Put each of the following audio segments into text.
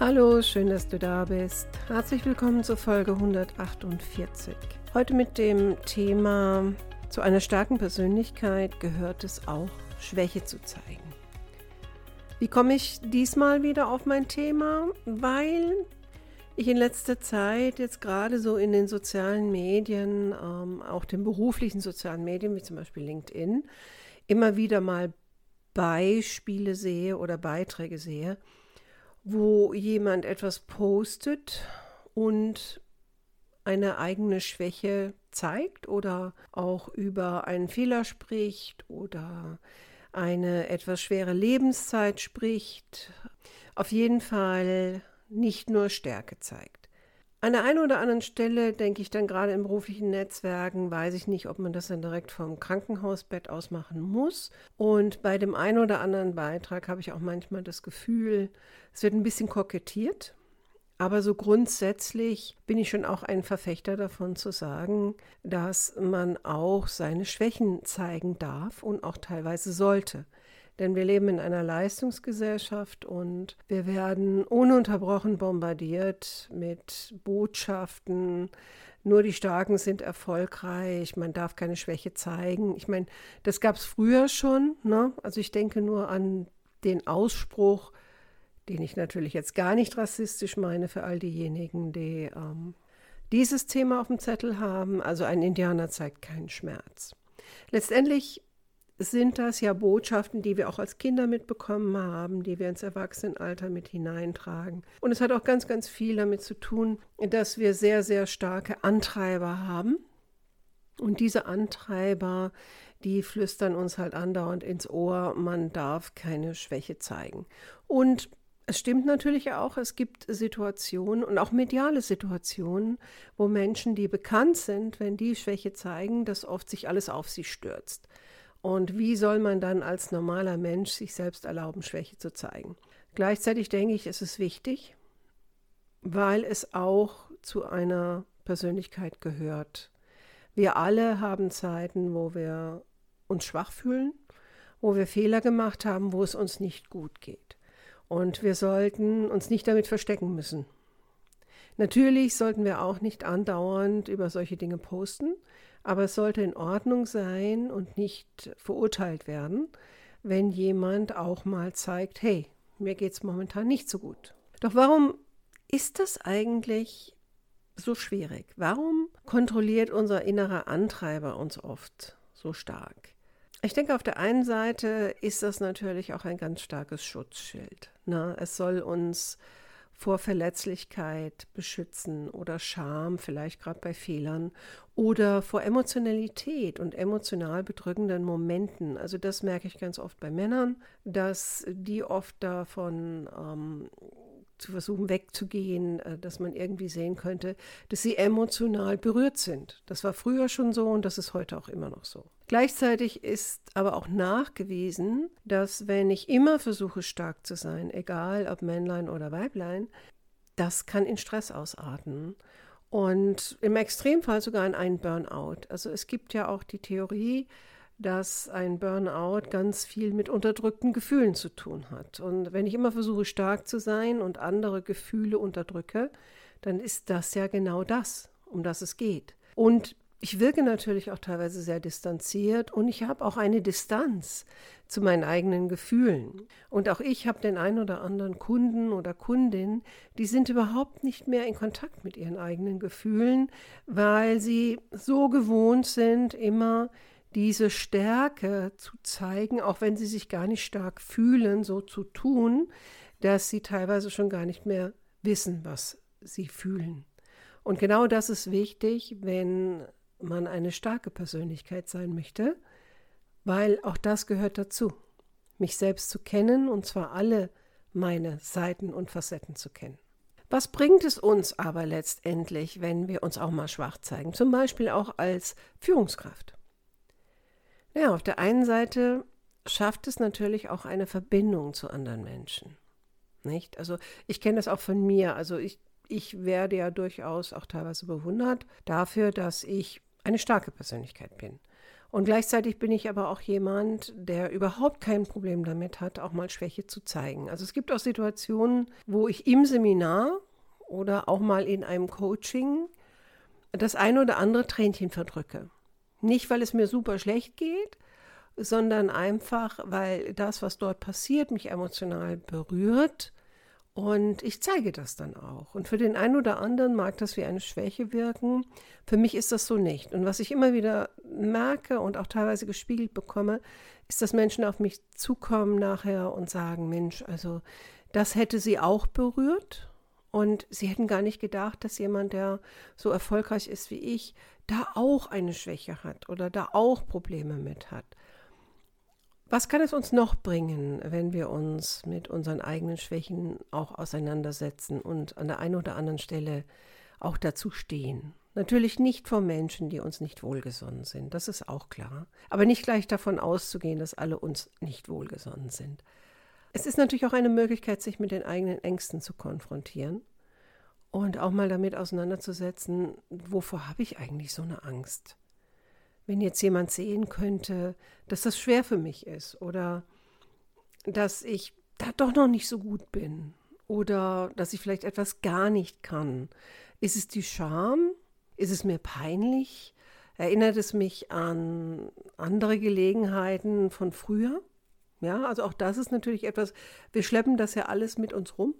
Hallo, schön, dass du da bist. Herzlich willkommen zur Folge 148. Heute mit dem Thema, zu einer starken Persönlichkeit gehört es auch, Schwäche zu zeigen. Wie komme ich diesmal wieder auf mein Thema? Weil ich in letzter Zeit jetzt gerade so in den sozialen Medien, ähm, auch den beruflichen sozialen Medien, wie zum Beispiel LinkedIn, immer wieder mal Beispiele sehe oder Beiträge sehe, wo jemand etwas postet und eine eigene Schwäche zeigt oder auch über einen Fehler spricht oder eine etwas schwere Lebenszeit spricht, auf jeden Fall nicht nur Stärke zeigt. An der einen oder anderen Stelle denke ich dann gerade in beruflichen Netzwerken, weiß ich nicht, ob man das dann direkt vom Krankenhausbett aus machen muss. Und bei dem einen oder anderen Beitrag habe ich auch manchmal das Gefühl, es wird ein bisschen kokettiert. Aber so grundsätzlich bin ich schon auch ein Verfechter davon zu sagen, dass man auch seine Schwächen zeigen darf und auch teilweise sollte. Denn wir leben in einer Leistungsgesellschaft und wir werden ununterbrochen bombardiert mit Botschaften. Nur die Starken sind erfolgreich, man darf keine Schwäche zeigen. Ich meine, das gab es früher schon. Ne? Also ich denke nur an den Ausspruch, den ich natürlich jetzt gar nicht rassistisch meine für all diejenigen, die ähm, dieses Thema auf dem Zettel haben. Also ein Indianer zeigt keinen Schmerz. Letztendlich sind das ja Botschaften, die wir auch als Kinder mitbekommen haben, die wir ins Erwachsenenalter mit hineintragen. Und es hat auch ganz, ganz viel damit zu tun, dass wir sehr, sehr starke Antreiber haben. Und diese Antreiber, die flüstern uns halt andauernd ins Ohr, man darf keine Schwäche zeigen. Und es stimmt natürlich auch, es gibt Situationen und auch mediale Situationen, wo Menschen, die bekannt sind, wenn die Schwäche zeigen, dass oft sich alles auf sie stürzt. Und wie soll man dann als normaler Mensch sich selbst erlauben, Schwäche zu zeigen? Gleichzeitig denke ich, ist es wichtig, weil es auch zu einer Persönlichkeit gehört. Wir alle haben Zeiten, wo wir uns schwach fühlen, wo wir Fehler gemacht haben, wo es uns nicht gut geht. Und wir sollten uns nicht damit verstecken müssen. Natürlich sollten wir auch nicht andauernd über solche Dinge posten, aber es sollte in Ordnung sein und nicht verurteilt werden, wenn jemand auch mal zeigt, hey, mir geht es momentan nicht so gut. Doch warum ist das eigentlich so schwierig? Warum kontrolliert unser innerer Antreiber uns oft so stark? Ich denke, auf der einen Seite ist das natürlich auch ein ganz starkes Schutzschild. Ne? Es soll uns vor Verletzlichkeit beschützen oder Scham, vielleicht gerade bei Fehlern, oder vor Emotionalität und emotional bedrückenden Momenten. Also das merke ich ganz oft bei Männern, dass die oft davon ähm, zu versuchen wegzugehen, äh, dass man irgendwie sehen könnte, dass sie emotional berührt sind. Das war früher schon so und das ist heute auch immer noch so. Gleichzeitig ist aber auch nachgewiesen, dass wenn ich immer versuche stark zu sein, egal ob Männlein oder Weiblein, das kann in Stress ausarten und im Extremfall sogar in einen Burnout. Also es gibt ja auch die Theorie, dass ein Burnout ganz viel mit unterdrückten Gefühlen zu tun hat. Und wenn ich immer versuche, stark zu sein und andere Gefühle unterdrücke, dann ist das ja genau das, um das es geht. Und ich wirke natürlich auch teilweise sehr distanziert und ich habe auch eine Distanz zu meinen eigenen Gefühlen. Und auch ich habe den einen oder anderen Kunden oder Kundin, die sind überhaupt nicht mehr in Kontakt mit ihren eigenen Gefühlen, weil sie so gewohnt sind, immer diese Stärke zu zeigen, auch wenn sie sich gar nicht stark fühlen, so zu tun, dass sie teilweise schon gar nicht mehr wissen, was sie fühlen. Und genau das ist wichtig, wenn man eine starke Persönlichkeit sein möchte, weil auch das gehört dazu, mich selbst zu kennen und zwar alle meine Seiten und Facetten zu kennen. Was bringt es uns aber letztendlich, wenn wir uns auch mal schwach zeigen? Zum Beispiel auch als Führungskraft. Ja, auf der einen Seite schafft es natürlich auch eine Verbindung zu anderen Menschen. Nicht? Also ich kenne das auch von mir. Also ich, ich werde ja durchaus auch teilweise bewundert dafür, dass ich eine starke Persönlichkeit bin. Und gleichzeitig bin ich aber auch jemand, der überhaupt kein Problem damit hat, auch mal Schwäche zu zeigen. Also es gibt auch Situationen, wo ich im Seminar oder auch mal in einem Coaching das eine oder andere Tränchen verdrücke. Nicht, weil es mir super schlecht geht, sondern einfach, weil das, was dort passiert, mich emotional berührt und ich zeige das dann auch. Und für den einen oder anderen mag das wie eine Schwäche wirken. Für mich ist das so nicht. Und was ich immer wieder merke und auch teilweise gespiegelt bekomme, ist, dass Menschen auf mich zukommen nachher und sagen, Mensch, also das hätte sie auch berührt. Und sie hätten gar nicht gedacht, dass jemand, der so erfolgreich ist wie ich, da auch eine Schwäche hat oder da auch Probleme mit hat. Was kann es uns noch bringen, wenn wir uns mit unseren eigenen Schwächen auch auseinandersetzen und an der einen oder anderen Stelle auch dazu stehen? Natürlich nicht vor Menschen, die uns nicht wohlgesonnen sind, das ist auch klar. Aber nicht gleich davon auszugehen, dass alle uns nicht wohlgesonnen sind. Es ist natürlich auch eine Möglichkeit, sich mit den eigenen Ängsten zu konfrontieren und auch mal damit auseinanderzusetzen, wovor habe ich eigentlich so eine Angst? wenn jetzt jemand sehen könnte, dass das schwer für mich ist oder dass ich da doch noch nicht so gut bin oder dass ich vielleicht etwas gar nicht kann. Ist es die Scham? Ist es mir peinlich? Erinnert es mich an andere Gelegenheiten von früher? Ja, also auch das ist natürlich etwas, wir schleppen das ja alles mit uns rum.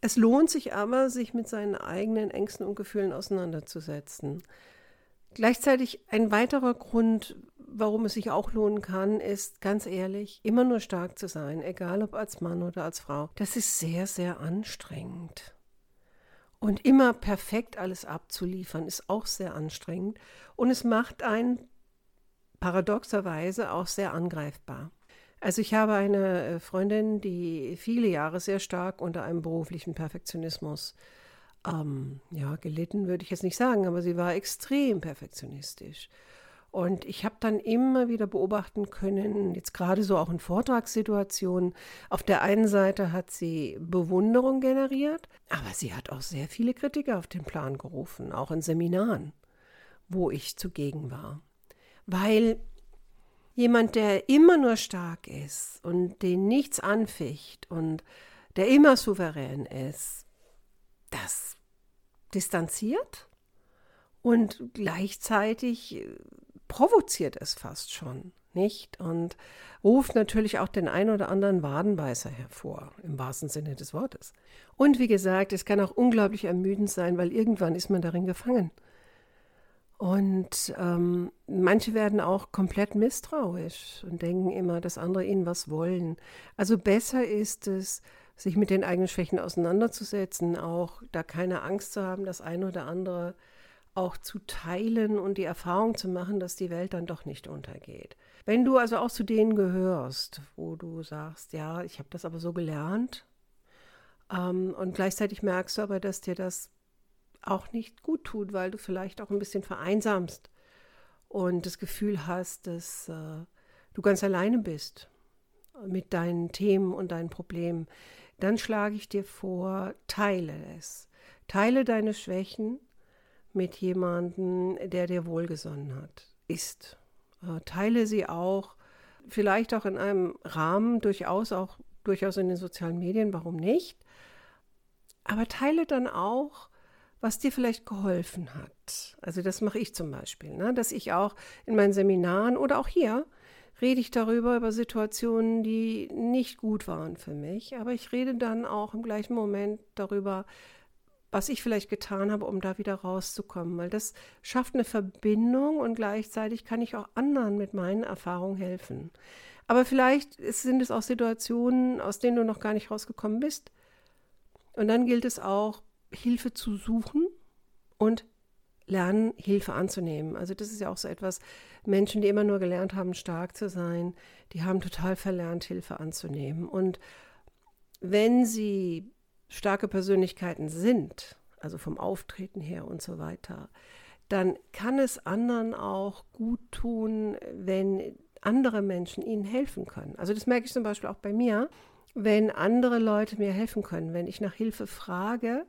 Es lohnt sich aber, sich mit seinen eigenen Ängsten und Gefühlen auseinanderzusetzen. Gleichzeitig ein weiterer Grund, warum es sich auch lohnen kann, ist ganz ehrlich, immer nur stark zu sein, egal ob als Mann oder als Frau. Das ist sehr, sehr anstrengend. Und immer perfekt alles abzuliefern, ist auch sehr anstrengend. Und es macht einen paradoxerweise auch sehr angreifbar. Also ich habe eine äh, Freundin, die viele Jahre sehr stark unter einem beruflichen Perfektionismus ähm, ja, gelitten würde ich jetzt nicht sagen, aber sie war extrem perfektionistisch. Und ich habe dann immer wieder beobachten können, jetzt gerade so auch in Vortragssituationen, auf der einen Seite hat sie Bewunderung generiert, aber sie hat auch sehr viele Kritiker auf den Plan gerufen, auch in Seminaren, wo ich zugegen war. Weil jemand, der immer nur stark ist und den nichts anficht und der immer souverän ist, das distanziert und gleichzeitig äh, provoziert es fast schon, nicht? Und ruft natürlich auch den ein oder anderen Wadenbeißer hervor, im wahrsten Sinne des Wortes. Und wie gesagt, es kann auch unglaublich ermüdend sein, weil irgendwann ist man darin gefangen. Und ähm, manche werden auch komplett misstrauisch und denken immer, dass andere ihnen was wollen. Also besser ist es, sich mit den eigenen Schwächen auseinanderzusetzen, auch da keine Angst zu haben, das eine oder andere auch zu teilen und die Erfahrung zu machen, dass die Welt dann doch nicht untergeht. Wenn du also auch zu denen gehörst, wo du sagst, ja, ich habe das aber so gelernt ähm, und gleichzeitig merkst du aber, dass dir das auch nicht gut tut, weil du vielleicht auch ein bisschen vereinsamst und das Gefühl hast, dass äh, du ganz alleine bist mit deinen Themen und deinen Problemen, dann schlage ich dir vor, teile es. Teile deine Schwächen mit jemandem, der dir wohlgesonnen hat, ist. Äh, teile sie auch, vielleicht auch in einem Rahmen, durchaus auch durchaus in den sozialen Medien, warum nicht? Aber teile dann auch, was dir vielleicht geholfen hat. Also das mache ich zum Beispiel, ne? dass ich auch in meinen Seminaren oder auch hier rede ich darüber, über Situationen, die nicht gut waren für mich. Aber ich rede dann auch im gleichen Moment darüber, was ich vielleicht getan habe, um da wieder rauszukommen. Weil das schafft eine Verbindung und gleichzeitig kann ich auch anderen mit meinen Erfahrungen helfen. Aber vielleicht sind es auch Situationen, aus denen du noch gar nicht rausgekommen bist. Und dann gilt es auch, Hilfe zu suchen und lernen, Hilfe anzunehmen. Also das ist ja auch so etwas, Menschen, die immer nur gelernt haben, stark zu sein, die haben total verlernt, Hilfe anzunehmen. Und wenn sie starke Persönlichkeiten sind, also vom Auftreten her und so weiter, dann kann es anderen auch gut tun, wenn andere Menschen ihnen helfen können. Also das merke ich zum Beispiel auch bei mir, wenn andere Leute mir helfen können, wenn ich nach Hilfe frage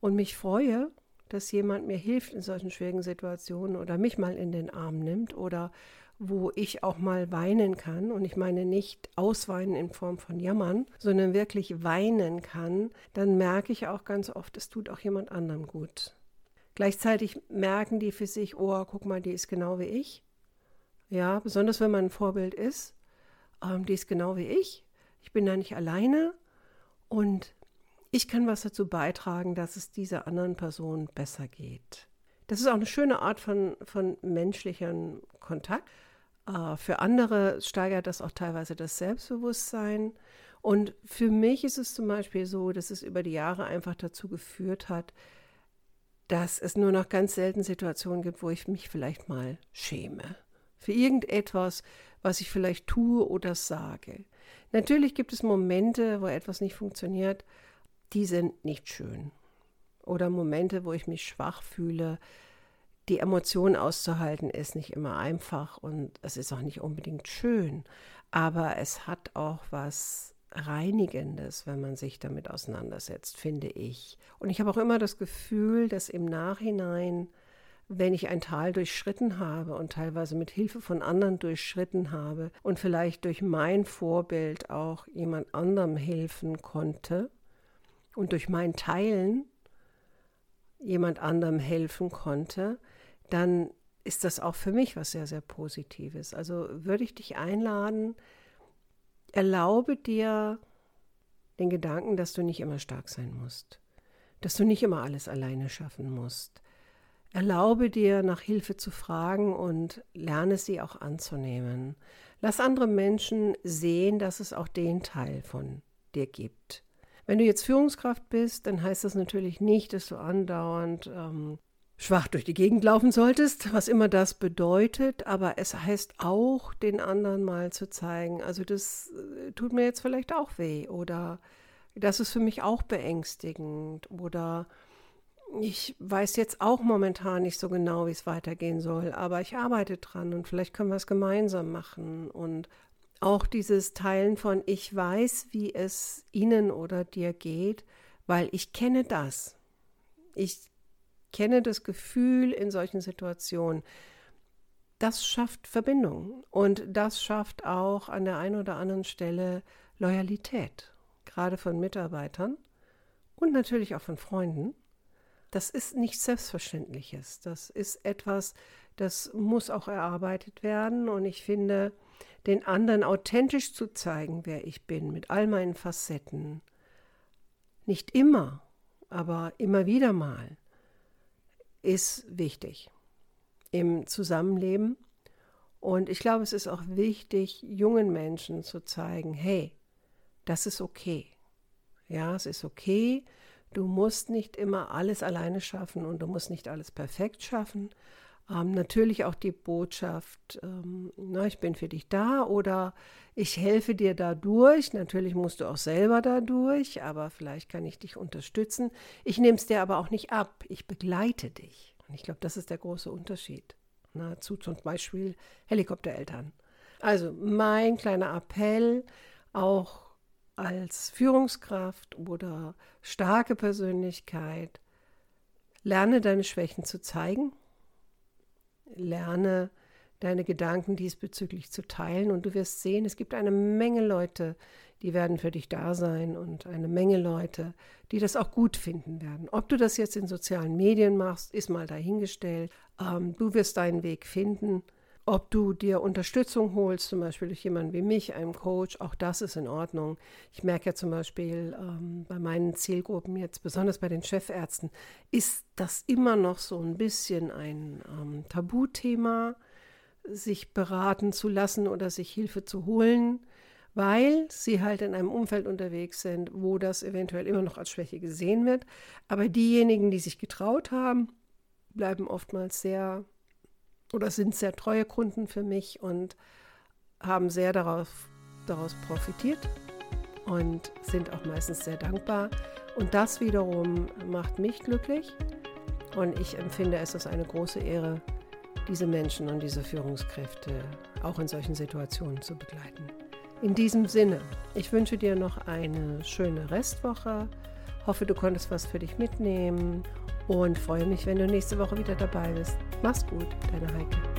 und mich freue, dass jemand mir hilft in solchen schwierigen Situationen oder mich mal in den Arm nimmt oder wo ich auch mal weinen kann. Und ich meine nicht ausweinen in Form von Jammern, sondern wirklich weinen kann, dann merke ich auch ganz oft, es tut auch jemand anderem gut. Gleichzeitig merken die für sich, oh, guck mal, die ist genau wie ich. Ja, besonders wenn man ein Vorbild ist. Ähm, die ist genau wie ich. Ich bin da nicht alleine. Und ich kann was dazu beitragen, dass es dieser anderen Person besser geht. Das ist auch eine schöne Art von, von menschlichem Kontakt. Äh, für andere steigert das auch teilweise das Selbstbewusstsein. Und für mich ist es zum Beispiel so, dass es über die Jahre einfach dazu geführt hat, dass es nur noch ganz selten Situationen gibt, wo ich mich vielleicht mal schäme. Für irgendetwas, was ich vielleicht tue oder sage. Natürlich gibt es Momente, wo etwas nicht funktioniert, die sind nicht schön. Oder Momente, wo ich mich schwach fühle. Die Emotionen auszuhalten ist nicht immer einfach und es ist auch nicht unbedingt schön. Aber es hat auch was Reinigendes, wenn man sich damit auseinandersetzt, finde ich. Und ich habe auch immer das Gefühl, dass im Nachhinein, wenn ich ein Tal durchschritten habe und teilweise mit Hilfe von anderen durchschritten habe und vielleicht durch mein Vorbild auch jemand anderem helfen konnte, und durch mein Teilen jemand anderem helfen konnte, dann ist das auch für mich was sehr, sehr Positives. Also würde ich dich einladen, erlaube dir den Gedanken, dass du nicht immer stark sein musst, dass du nicht immer alles alleine schaffen musst. Erlaube dir, nach Hilfe zu fragen und lerne sie auch anzunehmen. Lass andere Menschen sehen, dass es auch den Teil von dir gibt. Wenn du jetzt Führungskraft bist, dann heißt das natürlich nicht, dass du andauernd ähm, schwach durch die Gegend laufen solltest, was immer das bedeutet, aber es heißt auch, den anderen mal zu zeigen, also das äh, tut mir jetzt vielleicht auch weh oder das ist für mich auch beängstigend oder ich weiß jetzt auch momentan nicht so genau, wie es weitergehen soll, aber ich arbeite dran und vielleicht können wir es gemeinsam machen. Und auch dieses Teilen von ich weiß, wie es Ihnen oder dir geht, weil ich kenne das. Ich kenne das Gefühl in solchen Situationen. Das schafft Verbindung und das schafft auch an der einen oder anderen Stelle Loyalität, gerade von Mitarbeitern und natürlich auch von Freunden. Das ist nichts Selbstverständliches. Das ist etwas, das muss auch erarbeitet werden und ich finde, den anderen authentisch zu zeigen, wer ich bin, mit all meinen Facetten. Nicht immer, aber immer wieder mal, ist wichtig im Zusammenleben. Und ich glaube, es ist auch wichtig, jungen Menschen zu zeigen, hey, das ist okay. Ja, es ist okay. Du musst nicht immer alles alleine schaffen und du musst nicht alles perfekt schaffen, ähm, natürlich auch die Botschaft, ähm, na, ich bin für dich da oder ich helfe dir dadurch. Natürlich musst du auch selber dadurch, aber vielleicht kann ich dich unterstützen. Ich nehme es dir aber auch nicht ab. Ich begleite dich. Und ich glaube, das ist der große Unterschied na, zu zum Beispiel Helikoptereltern. Also mein kleiner Appell, auch als Führungskraft oder starke Persönlichkeit, lerne deine Schwächen zu zeigen lerne deine Gedanken diesbezüglich zu teilen und du wirst sehen, es gibt eine Menge Leute, die werden für dich da sein und eine Menge Leute, die das auch gut finden werden. Ob du das jetzt in sozialen Medien machst, ist mal dahingestellt. Ähm, du wirst deinen Weg finden ob du dir Unterstützung holst, zum Beispiel durch jemanden wie mich, einem Coach, auch das ist in Ordnung. Ich merke ja zum Beispiel ähm, bei meinen Zielgruppen jetzt, besonders bei den Chefärzten, ist das immer noch so ein bisschen ein ähm, Tabuthema, sich beraten zu lassen oder sich Hilfe zu holen, weil sie halt in einem Umfeld unterwegs sind, wo das eventuell immer noch als Schwäche gesehen wird. Aber diejenigen, die sich getraut haben, bleiben oftmals sehr oder sind sehr treue Kunden für mich und haben sehr darauf, daraus profitiert. und sind auch meistens sehr dankbar. Und das wiederum macht mich glücklich und ich empfinde es als eine große Ehre, diese Menschen und diese Führungskräfte auch in solchen Situationen zu begleiten. In diesem Sinne, ich wünsche dir noch eine schöne Restwoche, hoffe, du konntest was für dich mitnehmen und freue mich, wenn du nächste Woche wieder dabei bist. Mach's gut, deine Heike.